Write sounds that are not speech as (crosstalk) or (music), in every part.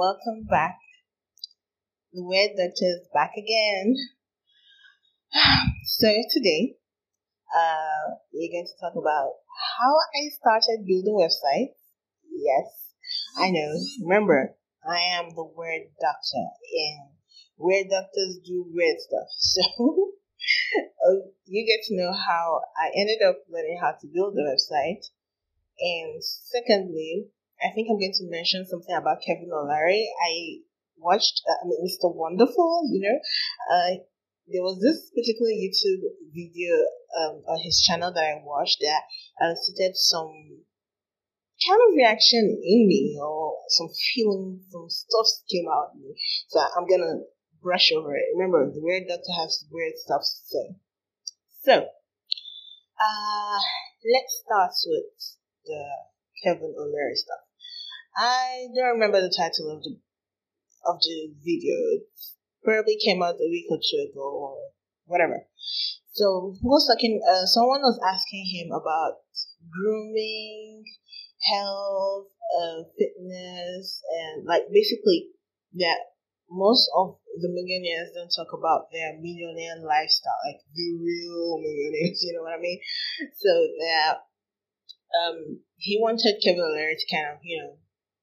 welcome back. The Weird Doctor is back again. (sighs) So today, uh, we're going to talk about how I started building websites. Yes, I know. Remember, I am the Weird Doctor, and weird doctors do weird stuff. (laughs) So uh, you get to know how I ended up learning how to build a website. And secondly, I think I'm going to mention something about Kevin O'Leary. I watched, uh, I mean, Mr. Wonderful, you know, uh, there was this particular YouTube video um, on his channel that I watched that elicited some kind of reaction in me or some feelings, some stuff came out me. So I'm gonna brush over it. Remember, the weird doctor has weird stuff to say. So, uh, let's start with the Kevin O'Leary stuff. I don't remember the title of the of the video. It probably came out a week or two ago or whatever. So who was talking? Uh, someone was asking him about grooming, health, uh, fitness, and like basically that most of the millionaires don't talk about their millionaire lifestyle, like the real millionaires. (laughs) You know what I mean? So that um, he wanted Kevin O'Leary to kind of you know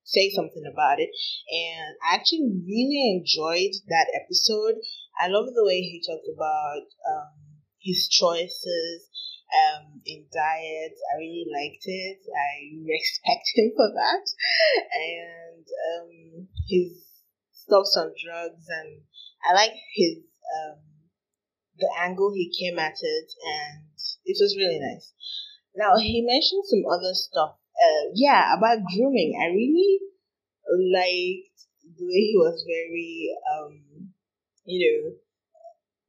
say something about it. And I actually really enjoyed that episode. I love the way he talked about um, his choices um, in diet. I really liked it. I (laughs) respect him for that. And um, his stops on drugs, and I like his um, the angle he came at it, and it was really nice. Now he mentioned some other stuff uh, yeah, about grooming, I really liked the way he was very, um, you know,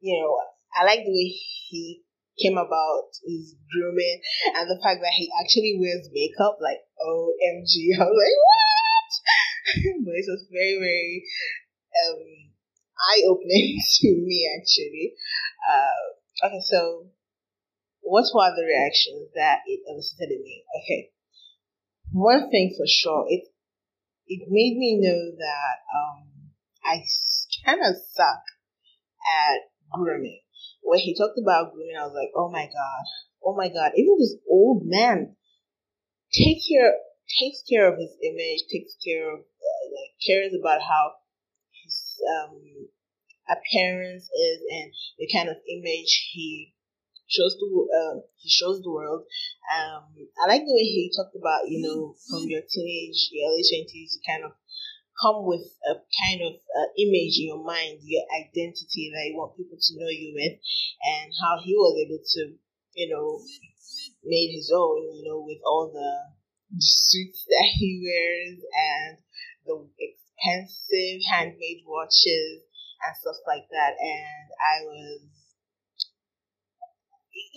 you know, I like the way he came about his grooming and the fact that he actually wears makeup. Like, OMG, (laughs) I was like, what? (laughs) but it was very, very um, eye opening (laughs) to me actually. Uh, okay, so what were the reactions that it elicited in me? Okay, one thing for sure, it it made me know that um, I kind of suck at grooming. When he talked about grooming, I was like, oh my god, oh my god, even this old man take care takes care of his image, takes care of uh, like cares about how his um, appearance is and the kind of image he shows the uh, he shows the world. Um, I like the way he talked about you know from your teenage, your early twenties, you kind of come with a kind of uh, image in your mind, your identity that you want people to know you with, and how he was able to you know made his own you know with all the suits that he wears and the expensive handmade watches and stuff like that. And I was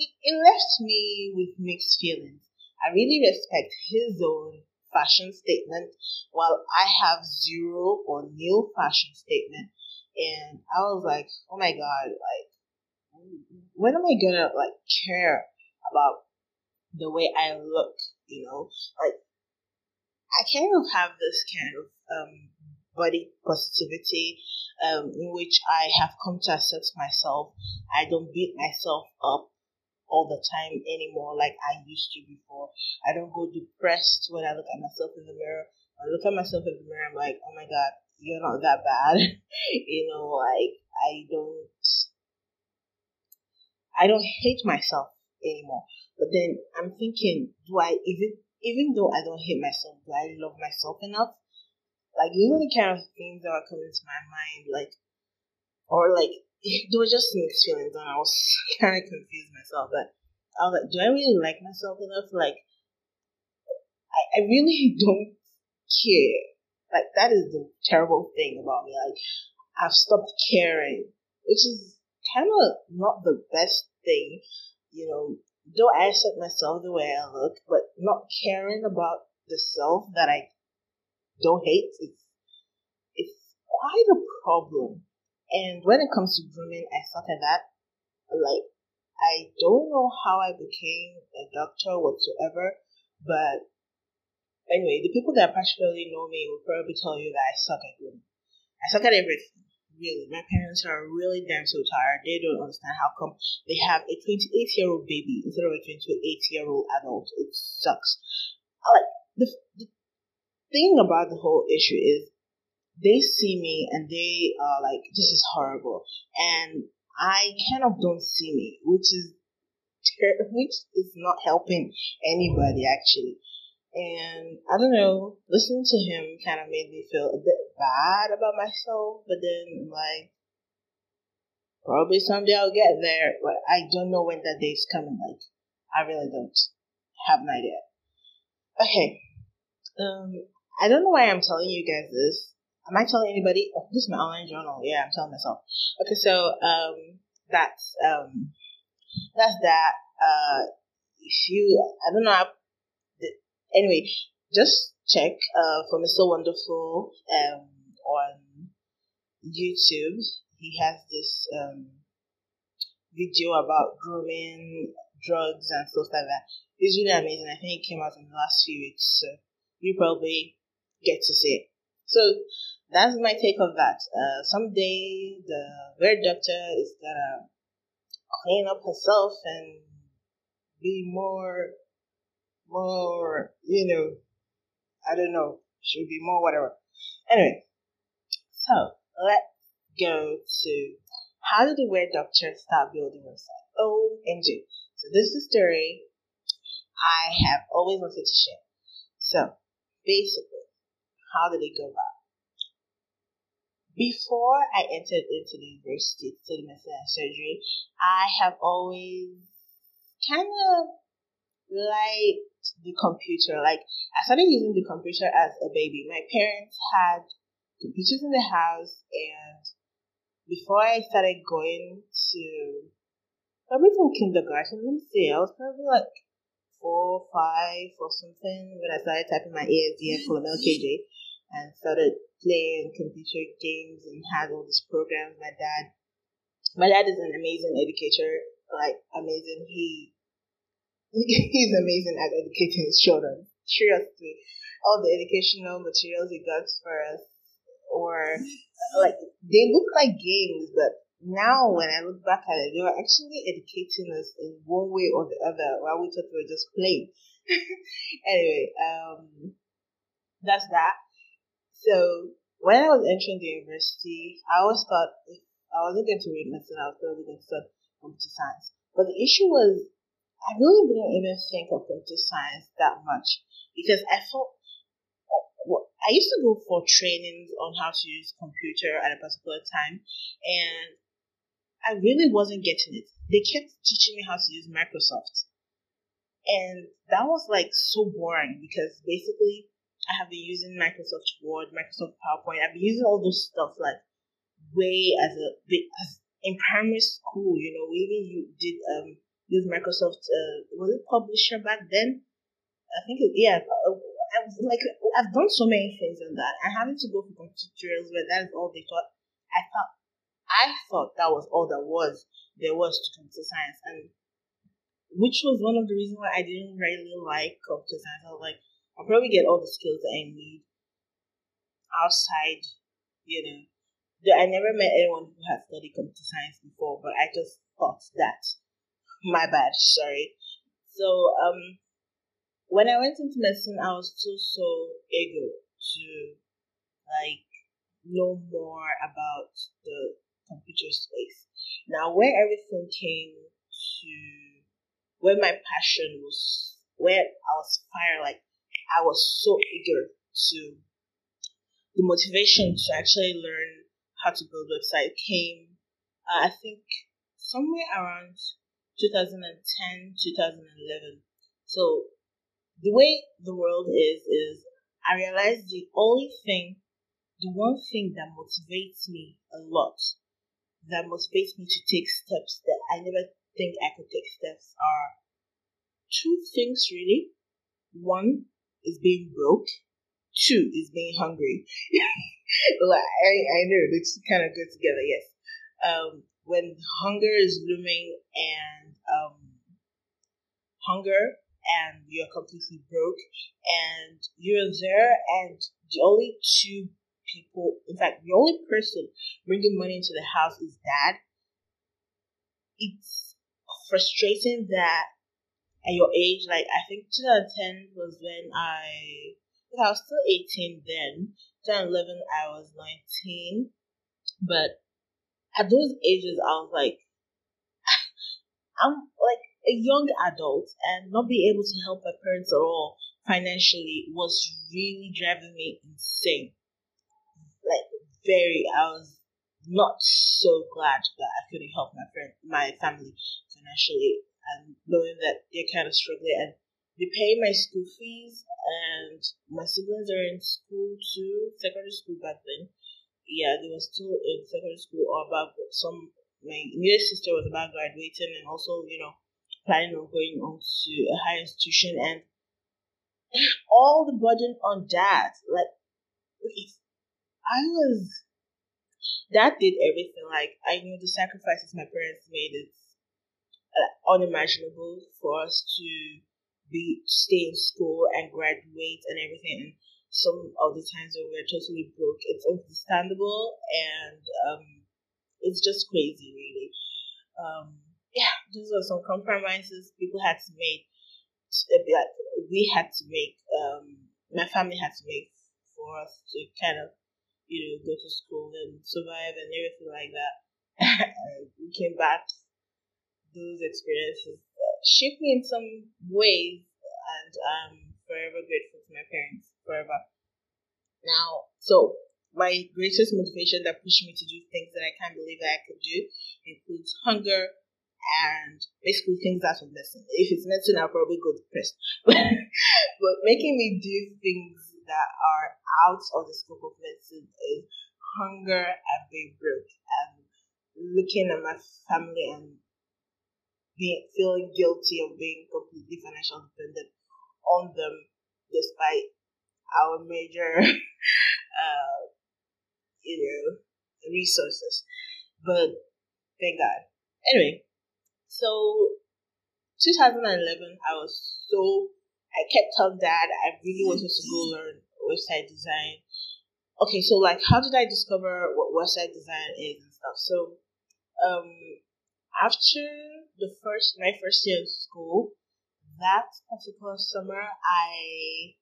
it, it left me with mixed feelings. I really respect his own fashion statement while I have zero or nil fashion statement. And I was like, oh my God, like, when am I gonna like care about the way I look, you know? Like, I kind of have this kind of um, body positivity um, in which I have come to accept myself. I don't beat myself up all the time anymore like I used to before. I don't go depressed when I look at myself in the mirror. I look at myself in the mirror, I'm like, oh my god, you're not that bad. (laughs) you know, like I don't I don't hate myself anymore. But then I'm thinking, do I even even though I don't hate myself, do I love myself enough? Like these are the kind of things that are coming to my mind, like or like (laughs) there was just mixed feelings, and I was (laughs) kind of confused myself. But I was like, do I really like myself enough? Like, I, I really (laughs) don't care. Like, that is the terrible thing about me. Like, I've stopped caring, which is kind of not the best thing, you know. Though I accept myself the way I look, but not caring about the self that I don't hate, it's, it's quite a problem and when it comes to grooming, I started that. Like, I don't know how I became a doctor whatsoever, but anyway, the people that particularly know me will probably tell you that I suck at grooming. I suck at everything. Really, my parents are really damn so tired. They don't understand how come they have a 28 year old baby instead of a 28 year old adult. It sucks. Like the, the thing about the whole issue is they see me and they are like, this is horrible. And I kind of don't see me, which is ter- (laughs) which is not helping anybody actually. And I don't know, listening to him kind of made me feel a bit bad about myself, but then like probably someday I'll get there, but I don't know when that day's coming. Like I really don't have an idea. Okay. Um I don't know why I'm telling you guys this. Am I telling anybody? Oh, this is my online journal. Yeah, I'm telling myself. Okay, so um that's um that's that. Uh if you I don't know anyway, just check uh, for Mr. Wonderful um, on YouTube. He has this um, video about grooming, drugs, and stuff like that. It's really amazing. I think it came out in the last few weeks, so you probably get to see it. So that's my take of that. Uh, someday the weird doctor is gonna clean up herself and be more more, you know, I don't know, she'll be more whatever. Anyway, so let's go to how did the weird doctor start building website? OMG. So this is the story I have always wanted to share. So basically, how did it go about? Before I entered into the university to study medicine and surgery, I have always kind of liked the computer. Like I started using the computer as a baby. My parents had computers in the house, and before I started going to probably from kindergarten, let me see, I was probably like four, five, or something when I started typing my ASDF for LKJ and started playing computer games and had all these programs. My dad, my dad is an amazing educator, like amazing. He (laughs) he's amazing at educating his children. Seriously, all the educational materials he got for us, or like they look like games, but now when I look back at it, they were actually educating us in one way or the other, while we thought we were just playing. (laughs) anyway, um, that's that. So when I was entering the university, I always thought if I wasn't going to read medicine, I was probably going to start computer science. But the issue was I really didn't even think of computer science that much because I thought I used to go for trainings on how to use computer at a particular time, and I really wasn't getting it. They kept teaching me how to use Microsoft, and that was like so boring because basically I have been using Microsoft Word, Microsoft PowerPoint. I've been using all those stuff like way as a as in primary school. You know, we even you did um use Microsoft. Uh, was it Publisher back then? I think it, yeah. Uh, I was like I've done so many things on that. I having to go for computer tutorials where that is all they taught. I thought I thought that was all there was there was to computer science, and which was one of the reasons why I didn't really like computer science. I was like, I'll probably get all the skills that I need outside, you know. I never met anyone who had studied computer science before, but I just thought that (laughs) my bad, sorry. So, um, when I went into medicine, I was still so eager to like know more about the computer space. Now, where everything came to, where my passion was, where I was fire, like I was so eager to, the motivation to actually learn how to build website came, uh, I think, somewhere around 2010, 2011. So the way the world is, is I realized the only thing, the one thing that motivates me a lot, that motivates me to take steps that I never think I could take steps are two things really. One is being broke. Two is being hungry. (laughs) like, I, I know it's kind of good together, yes. Um, when hunger is looming and um, hunger and you're completely broke and you're there and the only two people in fact the only person bringing money into the house is dad it's frustrating that at your age like i think 2010 was when i I was still 18 then. 2011, I was 19. But at those ages, I was like, (laughs) I'm like a young adult and not being able to help my parents at all financially was really driving me insane. Like, very, I was not so glad that I couldn't help my friend, my family financially, and knowing that they're kind of struggling and they pay my school fees, and my siblings are in school too, secondary school back then. Yeah, they were still in secondary school or about some. My nearest sister was about graduating and also, you know, planning on going on to a higher institution, and (clears throat) all the burden on dad. Like, I was, dad did everything. Like, I knew the sacrifices my parents made. Unimaginable for us to be stay in school and graduate and everything. And some of the times when we're totally broke, it's understandable and um, it's just crazy, really. Um, yeah, those are some compromises people had to make. We had to make. Um, my family had to make for us to kind of, you know, go to school and survive and everything like that. (laughs) we came back. Those experiences uh, shaped me in some ways, and I'm forever grateful to my parents. Forever. Now, so my greatest motivation that pushed me to do things that I can't believe that I could do includes hunger and basically things out of medicine. If it's medicine, I'll probably go depressed. (laughs) but making me do things that are out of the scope of medicine is hunger and being broke and looking at my family and being feeling guilty of being completely financially dependent on them despite our major (laughs) uh, you know resources. But thank god. Anyway so 2011 i was so i kept telling dad i really wanted to go learn website design. Okay so like how did i discover what website design is and stuff? So um after the first my first year of school, that particular summer I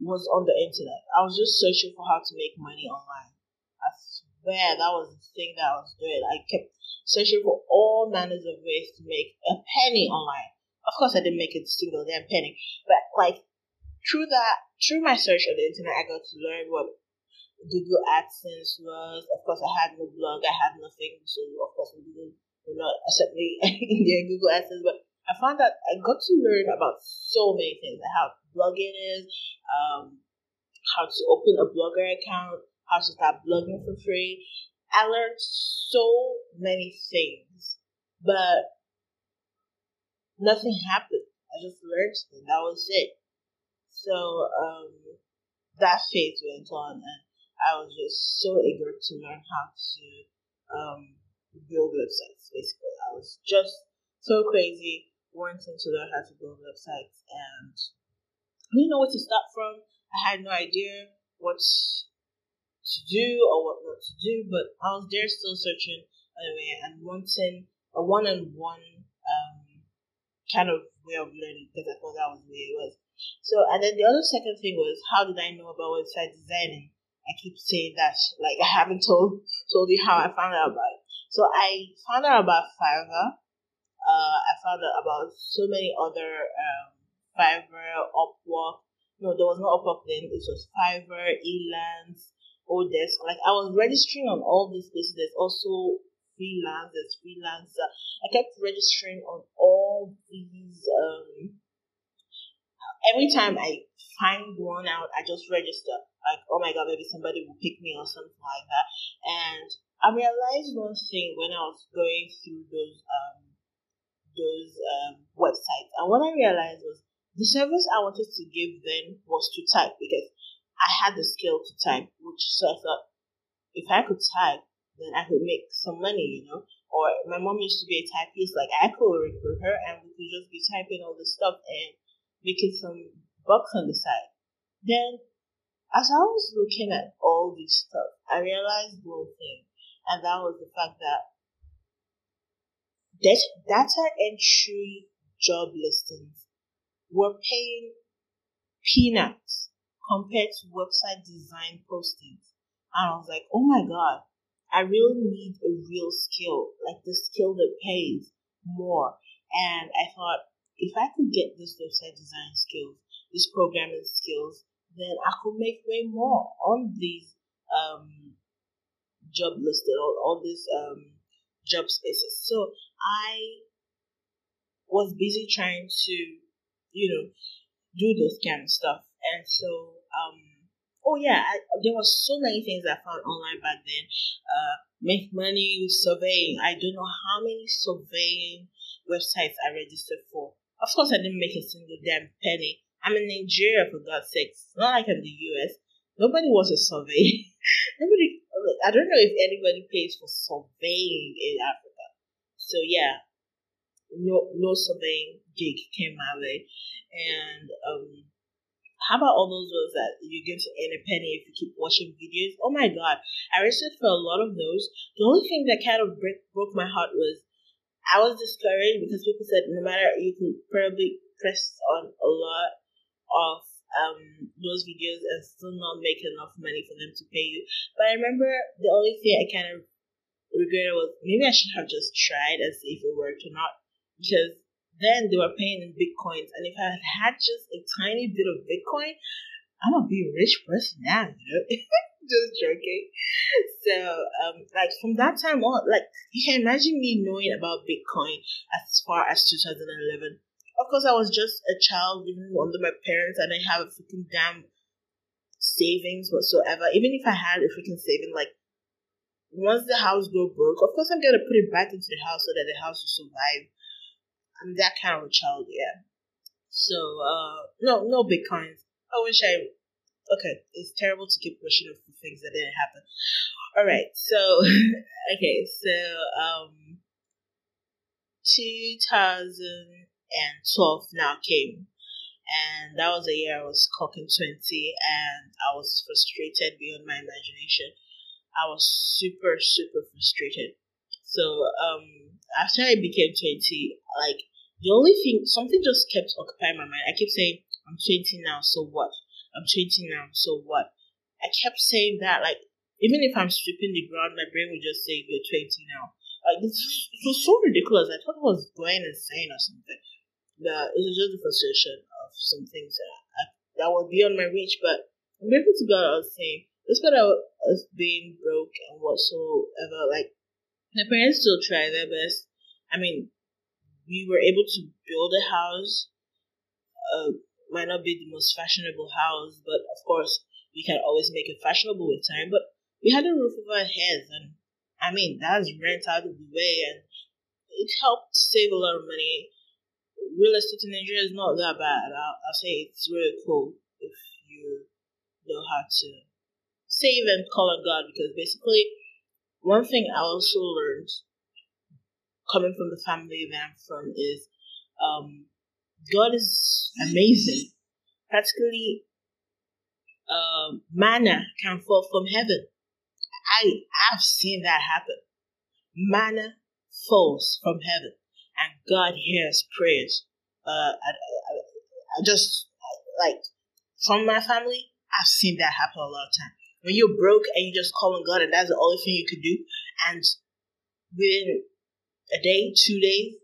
was on the internet. I was just searching for how to make money online. I swear that was the thing that I was doing. I kept searching for all manners of ways to make a penny online. Of course, I didn't make it single damn penny, but like through that, through my search on the internet, I got to learn what Google AdSense was. Of course, I had no blog, I had nothing, so of course, Google will not accept me in their Google AdSense, (laughs) but I found that I got to learn about so many things, like how blogging is, um, how to open a blogger account, how to start blogging for free. I learned so many things, but nothing happened. I just learned and that was it. So um, that phase went on, and I was just so eager to learn how to um, build websites. Basically, I was just so crazy wanting to learn how to build websites, and I didn't know where to start from. I had no idea what to do or what not to do, but I was there still searching anyway and wanting a one-on-one um, kind of way of learning because I thought that was the way it was. So, and then the other second thing was how did I know about website designing? I keep saying that, like I haven't told told you how I found out about it. So I found out about Fiverr. Uh, I found out about so many other um, Fiverr, Upwork. No, there was no Upwork then. It was Fiverr, Elance, Odesk. Like I was registering on all these places. There's also freelance. There's freelancer. I kept registering on all these. Um, every time I find one out, I just register. Like, oh my god, maybe somebody will pick me or something like that. And I realized one thing when I was going through those um those um websites, and what I realized was the service I wanted to give them was to type because I had the skill to type, which so I thought if I could type, then I could make some money, you know. Or my mom used to be a typist. Like I could recruit her, and we could just be typing all this stuff and making some bucks on the side. Then, as I was looking at all this stuff, I realized one thing, and that was the fact that data entry job listings were paying peanuts compared to website design postings. And I was like, oh my God, I really need a real skill, like the skill that pays more. And I thought, if I could get this website design skills, this programming skills, then I could make way more on these um, job listed, all, all these um, job spaces. So I was busy trying to, you know, do those kind of stuff. And so, um, oh yeah, I, there was so many things I found online back then. Uh, make money with surveying. I don't know how many surveying websites I registered for. Of course, I didn't make a single damn penny. I'm in Nigeria, for God's sakes. It's not like I'm the US. Nobody wants a survey. (laughs) Nobody, I don't know if anybody pays for surveying in Africa. So yeah, no no surveying gig came my way, and um, how about all those ones that you're going to earn a penny if you keep watching videos? Oh my god, I registered for a lot of those. The only thing that kind of break, broke my heart was I was discouraged because people said no matter you can probably press on a lot of um, those videos and still not make enough money for them to pay you. But I remember the only thing I kind of regretted was maybe I should have just tried and see if it worked or not because then they were paying in bitcoins. And if I had had just a tiny bit of bitcoin, I'm gonna be a rich person now, you know. (laughs) just joking. So, um, like from that time on, like you can imagine me knowing about Bitcoin as far as 2011. Of course, I was just a child living under my parents, and I have a freaking damn savings whatsoever. Even if I had a freaking saving, like once the house go broke, of course I'm gonna put it back into the house so that the house will survive. I'm that kind of a child, yeah. So, uh, no, no bitcoins. I wish I. Okay, it's terrible to keep pushing up for things that didn't happen. All right, so (laughs) okay, so um, 2012 now came, and that was the year I was cocking 20, and I was frustrated beyond my imagination. I was super, super frustrated. So um, after I became 20, like the only thing, something just kept occupying my mind. I kept saying, I'm 20 now, so what? I'm 20 now, so what? I kept saying that, like, even if I'm sweeping the ground, my brain would just say, You're 20 now. Like, it was so ridiculous. I thought I was going insane or something. But it was just the frustration of some things that, I, that were beyond my reach. But I'm grateful to God, I was saying, despite us being broke and whatsoever, like, my parents still try their best. I mean, we were able to build a house. Uh, might not be the most fashionable house, but of course we can always make it fashionable with time. But we had a roof over our heads, and I mean that's rent out of the way, and it helped save a lot of money. Real estate in Nigeria is not that bad. I'll, I'll say it's really cool if you know how to save and call on God, because basically one thing I also learned coming from the family that I'm from is um, God is amazing. Practically, uh, manna can fall from heaven. I have seen that happen. Manna falls from heaven, and God hears prayers. Uh, I, I, I just like from my family, I've seen that happen a lot of times. When you're broke and you just call on God, and that's the only thing you can do, and within a day, two days,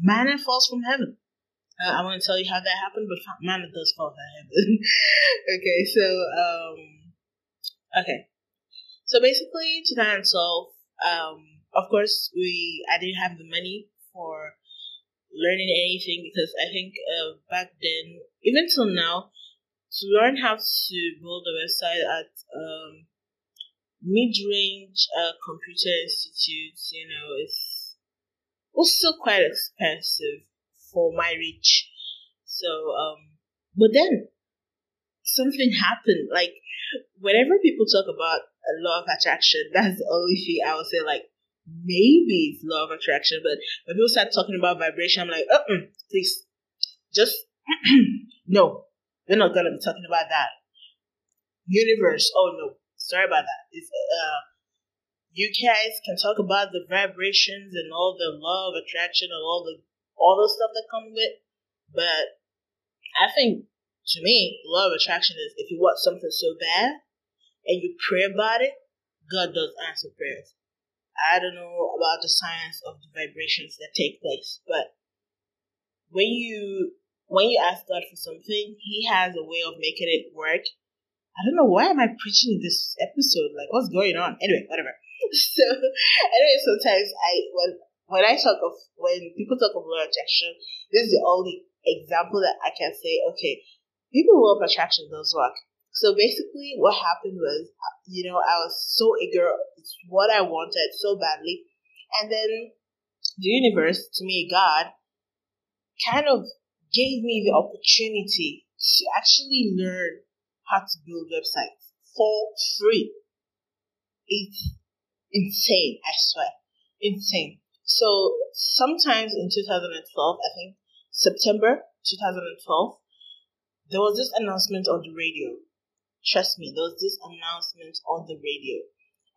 manna falls from heaven. Uh, I want to tell you how that happened, but manna does fall from heaven. (laughs) okay, so um, okay, so basically, 2012. Um, of course, we I didn't have the money for learning anything because I think uh, back then, even till now, to learn how to build a website at um, mid-range uh, computer institutes, you know, was still quite expensive for my reach. So, um, but then something happened. Like, whenever people talk about a law of attraction, (laughs) that's the only thing I would say, like, maybe it's law of attraction, but when people start talking about vibration, I'm like, uh please, just (clears throat) no, we're not gonna be talking about that. Universe, oh no, sorry about that. It's, uh, you guys can talk about the vibrations and all the law of attraction and all the all the stuff that comes with, but I think to me, law of attraction is if you want something so bad and you pray about it, God does answer prayers. I don't know about the science of the vibrations that take place, but when you when you ask God for something, He has a way of making it work. I don't know why am I preaching in this episode? Like, what's going on? Anyway, whatever. (laughs) so, anyway, sometimes I when when I talk of when people talk of law of attraction, this is the only example that I can say. Okay, people law of attraction does work. So basically, what happened was, you know, I was so eager, it's what I wanted so badly, and then the universe, to me, God, kind of gave me the opportunity to actually learn how to build websites for free. It's insane, I swear. Insane. So sometimes in 2012, I think September 2012, there was this announcement on the radio. Trust me, there was this announcement on the radio.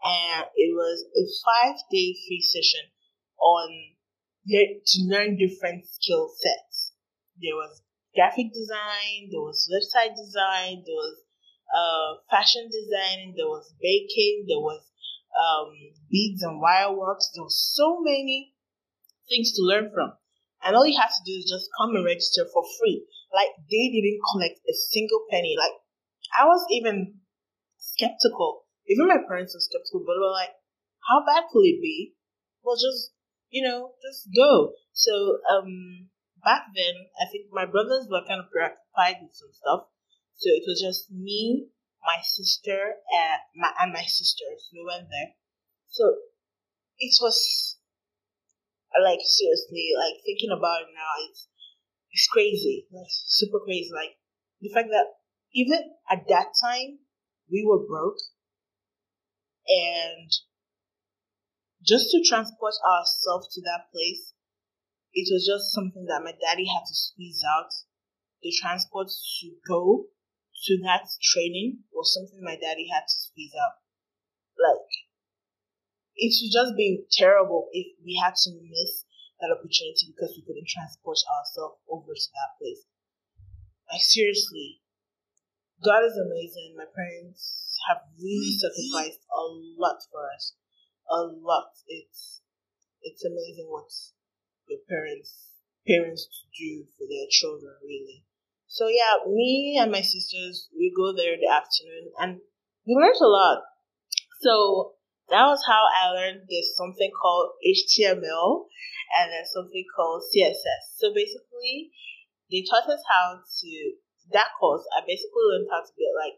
And it was a five day free session on to learn different skill sets. There was graphic design, there was website design, there was uh, fashion design, there was baking, there was um, beads and wire works. There was so many things to learn from. And all you have to do is just come and register for free. Like they didn't collect a single penny. Like I was even skeptical. Even my parents were skeptical, but were like, how bad could it be? Well, just, you know, just go. So, um, back then, I think my brothers were kind of preoccupied with some stuff. So it was just me, my sister, and my, and my sisters. We went there. So it was like seriously, like thinking about it now, it's it's crazy. Like super crazy. Like the fact that even at that time we were broke and just to transport ourselves to that place, it was just something that my daddy had to squeeze out. The transport to go to that training was something my daddy had to squeeze out. Like, it would just be terrible if we had to miss that opportunity because we couldn't transport ourselves over to that place. Like, seriously, God is amazing. My parents have really mm-hmm. sacrificed a lot for us. A lot. It's it's amazing what your parents parents do for their children really. So yeah, me and my sisters we go there in the afternoon and we learned a lot. So that was how I learned there's something called HTML and there's something called CSS. So basically they taught us how to that course, I basically learned how to get like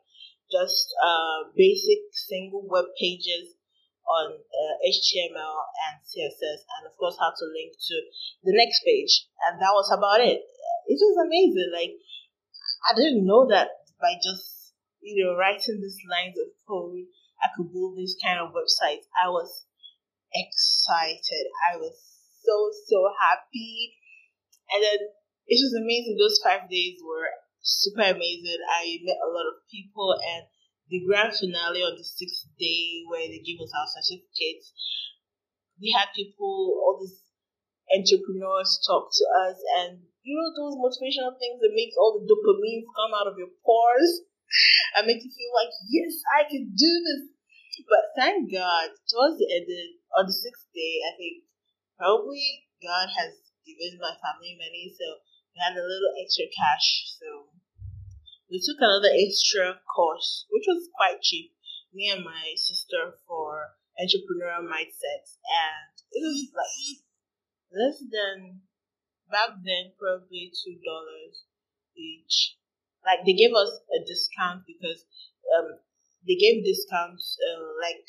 just uh, basic single web pages on uh, HTML and CSS, and of course how to link to the next page. And that was about it. It was amazing. Like I didn't know that by just you know writing these lines of code, I could build this kind of website. I was excited. I was so so happy, and then it was amazing. Those five days were super amazing. I met a lot of people and the grand finale on the sixth day where they give us our certificates. We had people, all these entrepreneurs talk to us and you know those motivational things that makes all the dopamine come out of your pores (laughs) and make you feel like, yes, I can do this. But thank God, towards the end on the sixth day, I think probably God has given my family money, so had a little extra cash, so we took another extra course, which was quite cheap. Me and my sister for entrepreneurial mindset, and it was like less than back then, probably two dollars each. Like they gave us a discount because um they gave discounts uh, like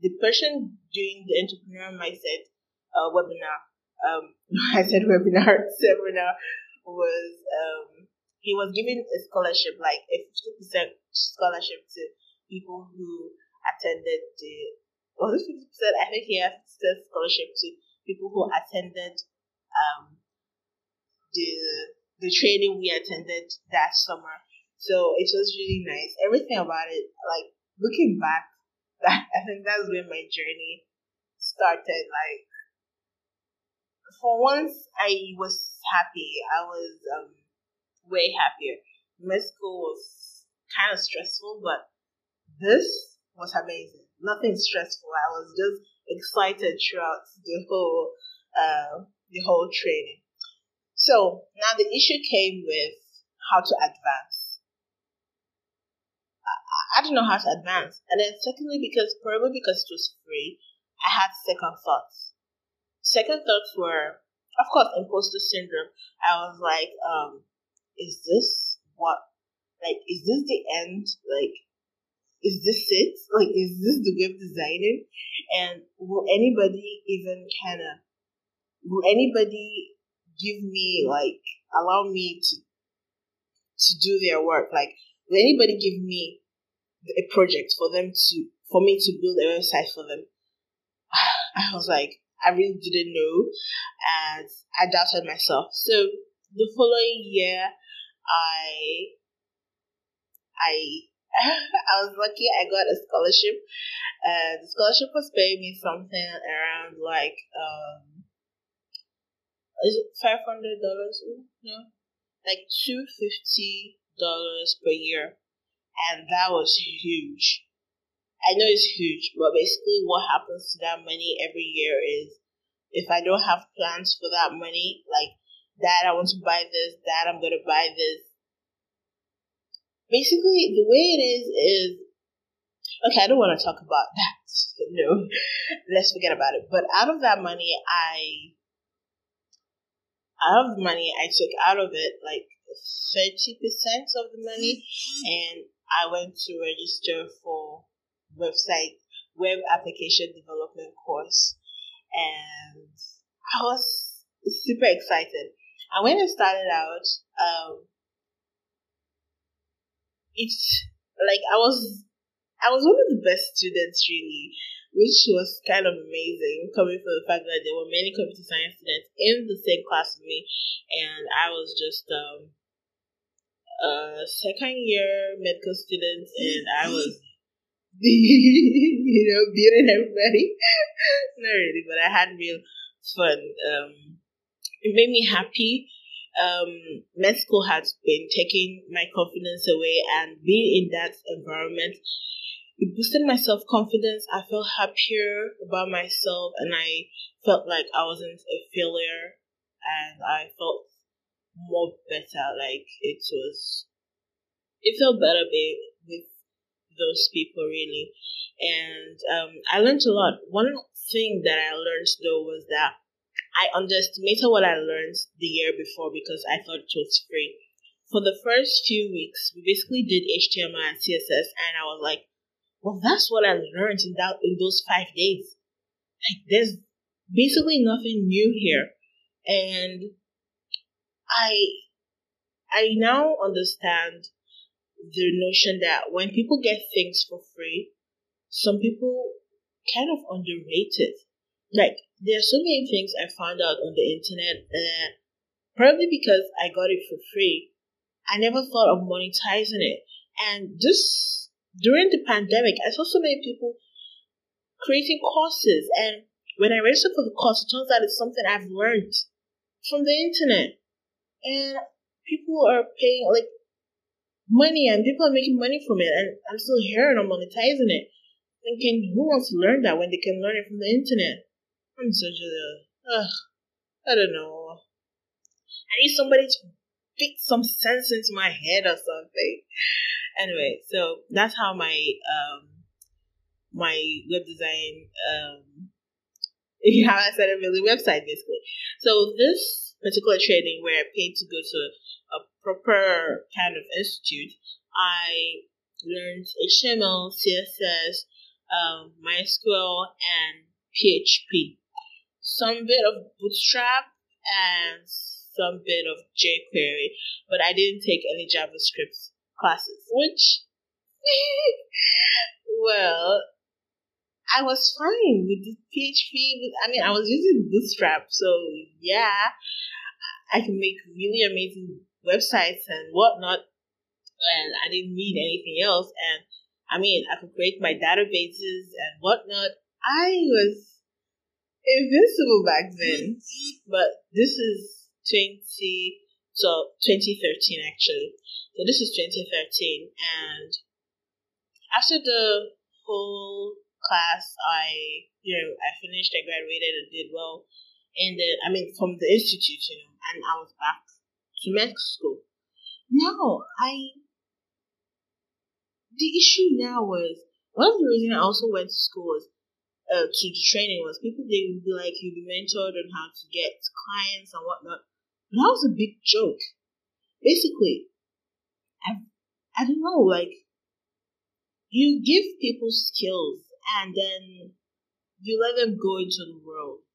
the person doing the entrepreneurial mindset uh, webinar um, (laughs) I said webinar, (laughs) seminar was, um, he was giving a scholarship, like a 50% scholarship to people who attended the was it fifty percent? I think he has scholarship to people who attended um the the training we attended that summer. So it was really nice. Everything about it, like looking back, that (laughs) I think that's when my journey started. Like for once, I was happy. I was um, way happier. My school was kind of stressful, but this was amazing. Nothing stressful. I was just excited throughout the whole uh, the whole training. So now the issue came with how to advance. I, I didn't know how to advance. And then secondly, because probably because it was free, I had second thoughts. Second thoughts were, of course, imposter syndrome. I was like, um, is this what, like, is this the end? Like, is this it? Like, is this the way of designing? And will anybody even kind of, will anybody give me like allow me to to do their work. Like, will anybody give me a project for them to for me to build a website for them? (sighs) I was like, I really didn't know, and I doubted myself. So the following year, I I (laughs) I was lucky. I got a scholarship. Uh, the scholarship was paying me something around like um, is it five hundred dollars? No, like two fifty dollars per year, and that was huge. I know it's huge, but basically, what happens to that money every year is if I don't have plans for that money, like that, I want to buy this, that I'm gonna buy this. Basically, the way it is is okay. I don't want to talk about (laughs) that. No, let's forget about it. But out of that money, I out of the money I took out of it, like 30% of the money, mm-hmm. and I went to register for website web application development course, and I was super excited. And when I started out, um, it's like I was I was one of the best students really which was kind of amazing coming from the fact that there were many computer science students in the same class with me, and I was just um, a second year medical student, and I was (laughs) you know beating everybody. (laughs) Not really, but I had real fun. Um, it made me happy. Um, med school has been taking my confidence away, and being in that environment it boosted my self confidence. I felt happier about myself and I felt like I wasn't a failure and I felt more better. Like it was, it felt better with those people really. And um, I learned a lot. One thing that I learned though was that I underestimated what I learned the year before because I thought it was free. For the first few weeks, we basically did HTML and CSS, and I was like, well, that's what I learned in that in those five days. Like there's basically nothing new here. And I I now understand the notion that when people get things for free, some people kind of underrate it. Like there are so many things I found out on the internet that probably because I got it for free, I never thought of monetizing it. And this during the pandemic, I saw so many people creating courses. And when I registered for the course, it turns out it's something I've learned from the internet. And people are paying like money and people are making money from it. And I'm still here and I'm monetizing it. Thinking, who wants to learn that when they can learn it from the internet? I'm such a, ugh, I don't know. I need somebody to beat some sense into my head or something anyway, so that's how my um my web design um (laughs) how I set up the website basically. So this particular training where I paid to go to proper kind of institute, I learned HTML, CSS, um, MySQL, and PHP. Some bit of Bootstrap and some bit of jQuery, but I didn't take any JavaScript classes, which, (laughs) well, I was fine with the PHP. I mean, I was using Bootstrap, so yeah, I can make really amazing websites and whatnot, and I didn't need anything else. And I mean, I could create my databases and whatnot. I was invincible back then, but this is 20, so 2013 actually. So this is 2013, and after the whole class, I, you know, I finished, I graduated, and did well. And then, I mean, from the institute, you know, and I was back to school. Now, I, the issue now was, one of the reasons I also went to school was, uh, to the training was people, they would be like, you'd be mentored on how to get clients and whatnot. But that was a big joke. Basically, I, I don't know, like, you give people skills and then you let them go into the world.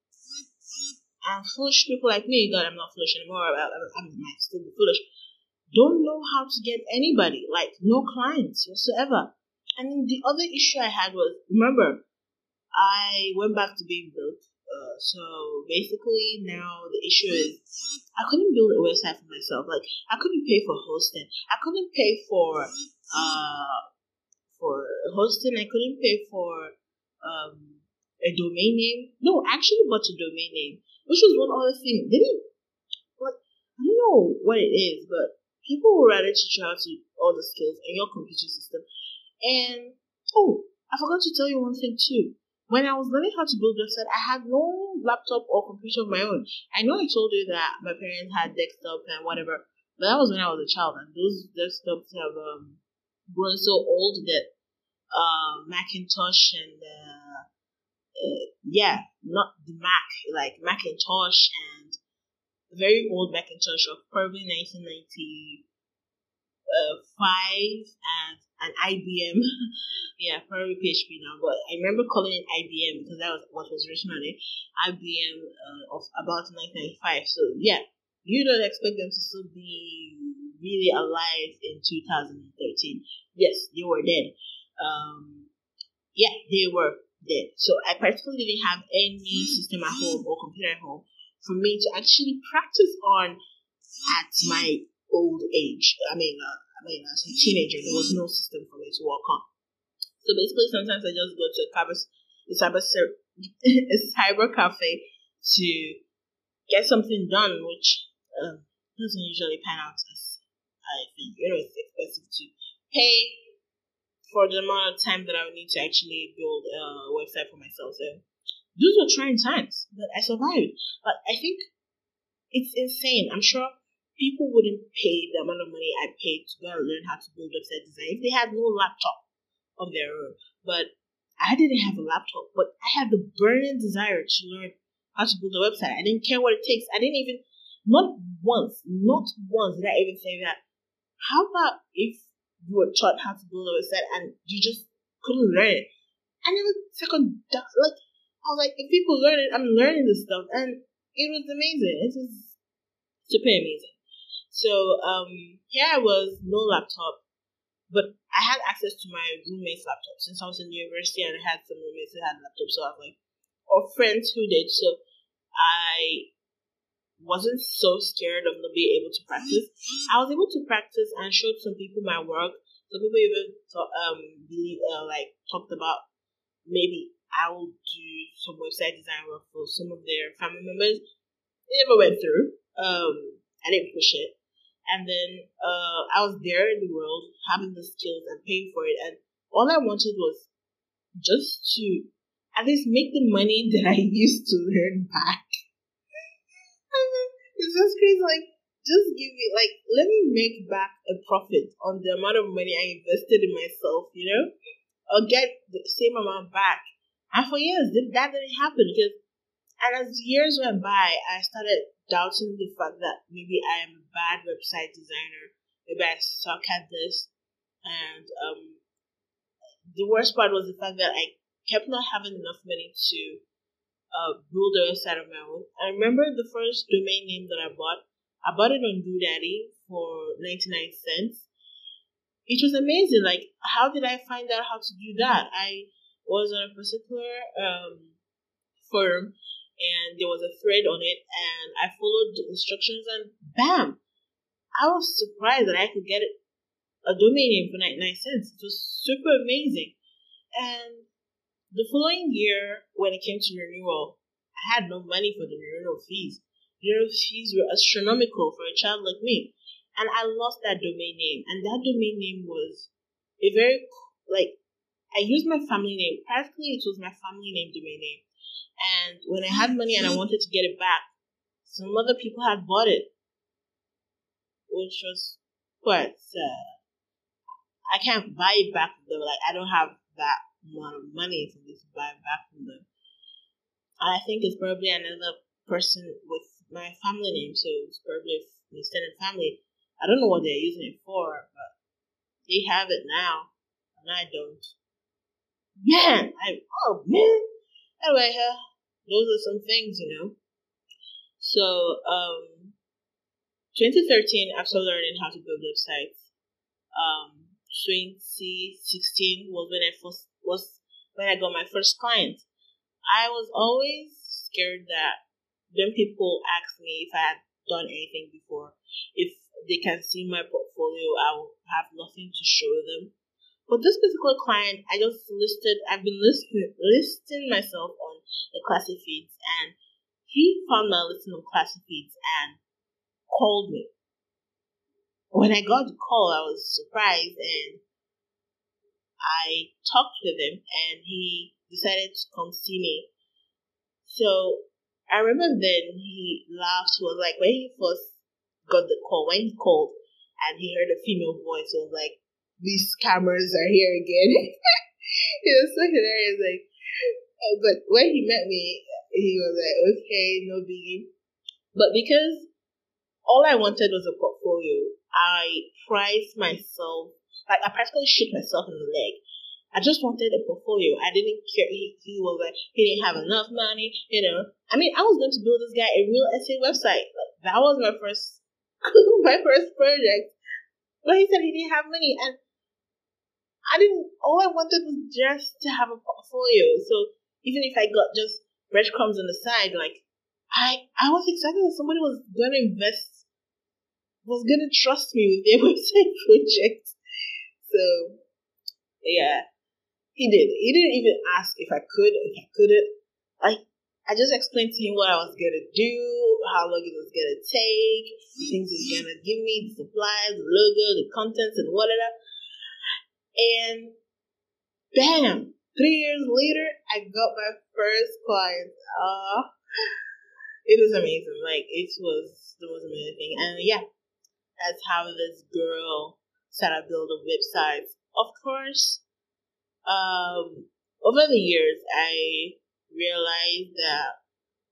And foolish people like me, God, I'm not foolish anymore. I, I, still be foolish. Don't know how to get anybody, like no clients whatsoever. And the other issue I had was, remember, I went back to being broke. Uh, so basically, now the issue is I couldn't build a website for myself. Like I couldn't pay for hosting. I couldn't pay for uh for hosting. I couldn't pay for um, a domain name. No, actually bought a domain name, which was one other thing. They didn't, like, I don't know what it is, but people will rather teach you how to all the skills in your computer system. And, oh, I forgot to tell you one thing too. When I was learning how to build website, I had no laptop or computer of my own. I know I told you that my parents had desktop and whatever, but that was when I was a child, and those desktops have um, grown so old that uh, Macintosh and uh, uh, yeah, not the Mac, like Macintosh and very old Macintosh of probably 1995 and an IBM. (laughs) yeah, probably PHP now, but I remember calling it IBM because that was what was written on it. IBM uh, of about 1995. So yeah, you don't expect them to still be really alive in 2013. Yes, they were dead. Um, yeah, they were dead. So I particularly didn't have any system at home or computer at home for me to actually practice on at my old age. I mean, uh, I mean, as a teenager, there was no system for me to work on. So basically, sometimes I just go to a cyber, a cyber, (laughs) a cyber cafe to get something done, which um, doesn't usually pan out as I think. You know, it's expensive to pay for the amount of time that I would need to actually build a website for myself. So those were trying times, but I survived. But I think it's insane. I'm sure people wouldn't pay the amount of money I paid to go and learn how to build website design if they had no laptop of their own. But I didn't have a laptop, but I had the burning desire to learn how to build a website. I didn't care what it takes. I didn't even, not once, not once did I even say that. How about if you were taught how to build a website and you just couldn't learn it? I never second like I was like, if people learn it, I'm learning this stuff, and it was amazing. It was super amazing. So um, here I was, no laptop, but I had access to my roommate's laptop since I was in university, and I had some roommates who had laptops, so I was like, or friends who did. So I wasn't so scared of not being able to practice. I was able to practice and showed some people my work. Some people even thought, um believe, uh, like talked about maybe I will do some website design work for some of their family members. It never went through. Um, I didn't push it. And then uh, I was there in the world, having the skills and paying for it. And all I wanted was just to at least make the money (laughs) that I used to earn back. (laughs) it's just crazy. Like, just give me, like, let me make back a profit on the amount of money I invested in myself, you know? I'll get the same amount back and for years, that didn't happen because, and as years went by, I started doubting the fact that maybe I am a bad website designer. Maybe I suck at this. And um, the worst part was the fact that I kept not having enough money to uh, build a website of my own. I remember the first domain name that I bought. I bought it on GoDaddy for 99 cents. It was amazing. Like, how did I find out how to do that? I was on a particular um, forum and there was a thread on it and I followed the instructions and bam! I was surprised that I could get a domain name for 99 cents. It was super amazing. And the following year, when it came to renewal, I had no money for the renewal fees. Renewal fees were astronomical for a child like me. And I lost that domain name. And that domain name was a very, like, I used my family name. Practically, it was my family name domain name. And when I had money and I wanted to get it back, some other people had bought it, which was quite sad. I can't buy it back them. Like I don't have that amount of money for me to buy back from them. I think it's probably another person with my family name, so it's probably an extended family. I don't know what they're using it for, but they have it now, and I don't. Man, I oh man. Anyway, uh, those are some things, you know. So, um, 2013, after learning how to build websites, um, 2016 was when I first was when I got my first client. I was always scared that when people ask me if I had done anything before, if they can see my portfolio, I will have nothing to show them. But this particular client, I just listed, I've been listing, listing myself on the classic feeds and he found my listing on classic feeds and called me. When I got the call, I was surprised and I talked with him and he decided to come see me. So I remember then he laughed. He was like, when he first got the call, when he called and he heard a female voice, he was like, these scammers are here again. (laughs) it was so hilarious. Like, uh, but when he met me, he was like, okay, no biggie. But because all I wanted was a portfolio, I priced myself, like, I practically shot myself in the leg. I just wanted a portfolio. I didn't care. He, he was like, he didn't have enough money, you know. I mean, I was going to build this guy a real estate website. Like, that was my first, (laughs) my first project. But he said he didn't have money. And I didn't, all I wanted was just to have a portfolio. So even if I got just breadcrumbs on the side, like I I was excited that somebody was gonna invest was gonna trust me with their (laughs) website project. So yeah. He did. He didn't even ask if I could, if I couldn't. Like I just explained to him what I was gonna do, how long it was gonna take, the things it's gonna give me, the supplies, the logo, the contents, and whatever. And bam, Three years later, I got my first client. Uh, it was amazing. Like, it was the most amazing thing. And yeah, that's how this girl started building websites. Of course, um, over the years, I realized that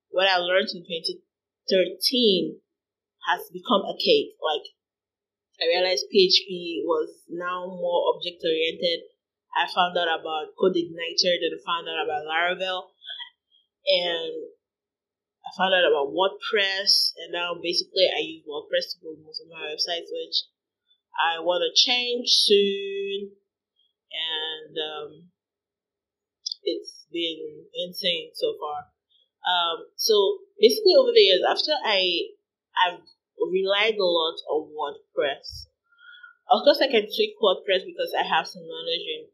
what I learned in 2013 has become a cake. Like, I realized PHP was now more object oriented I found out about CodeIgniter, then I found out about Laravel, and I found out about WordPress, and now basically I use WordPress to build most of my websites, which I want to change soon, and um, it's been insane so far. Um, so basically, over the years, after I I've relied a lot on WordPress. Of course, I can tweak WordPress because I have some knowledge in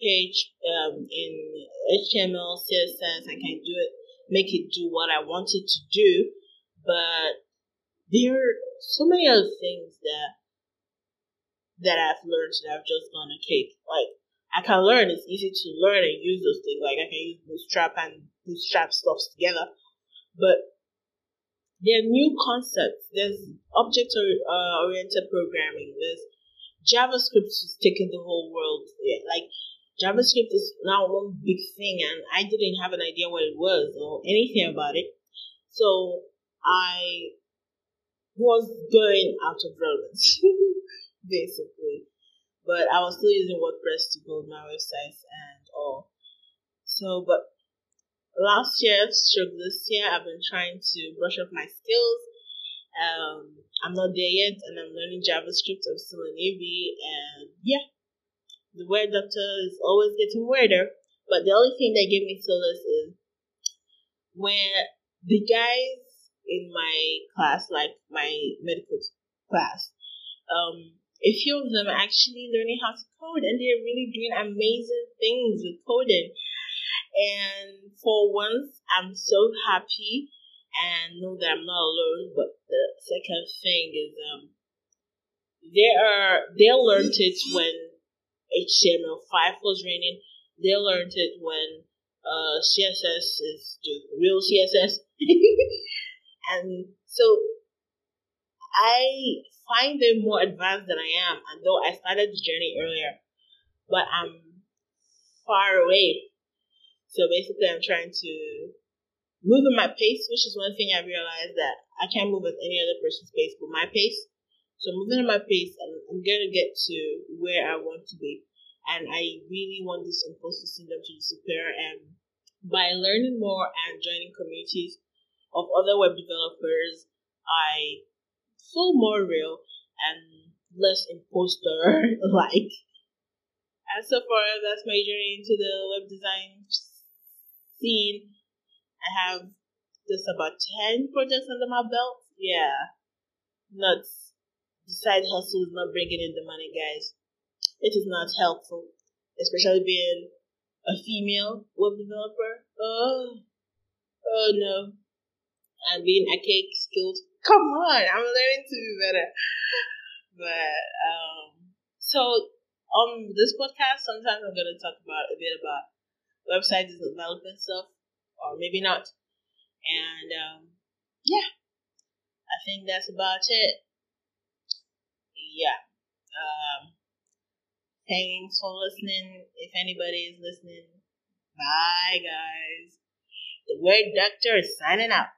page um, in HTML, CSS, I can do it, make it do what I want it to do. But there are so many other things that that I've learned that I've just gone a cake. Like I can learn, it's easy to learn and use those things. Like I can use Bootstrap and Bootstrap stuff together. But there are new concepts. There's object uh, oriented programming. There's JavaScript is taking the whole world. Yeah, like JavaScript is now one big thing, and I didn't have an idea what it was or anything about it. So I was going out of relevance, (laughs) basically. But I was still using WordPress to build my websites and all. So, but last year, stroke this year, I've been trying to brush up my skills. Um, I'm not there yet, and I'm learning JavaScript. I'm still and yeah, the Weird Doctor is always getting weirder. But the only thing that gave me solace is when the guys in my class, like my medical class, um, a few of them are actually learning how to code and they're really doing amazing things with coding. And for once, I'm so happy and know that I'm not alone. But the second thing is, um, they are they learned it when HTML5 was reigning. They learned it when uh, CSS is the real CSS. (laughs) and so I find them more advanced than I am, and though I started the journey earlier, but I'm far away. So basically, I'm trying to move at my pace, which is one thing I realized that I can't move at any other person's pace but my pace. So moving at my pace, and I'm to get to where I want to be. And I really want this imposter syndrome to disappear. And by learning more and joining communities of other web developers, I feel more real and less imposter (laughs) like. And so far, as that's my journey into the web design scene. I have just about 10 projects under my belt. Yeah, nuts. The side hustle is not bringing in the money, guys. It is not helpful, especially being a female web developer. Oh, oh no. And being a cake skilled. Come on, I'm learning to be better. But, um, so on this podcast, sometimes I'm to talk about a bit about website development stuff or maybe not. And um, yeah, I think that's about it. Yeah. Um, thanks for listening. If anybody is listening, bye, guys. The Weird Doctor is signing out.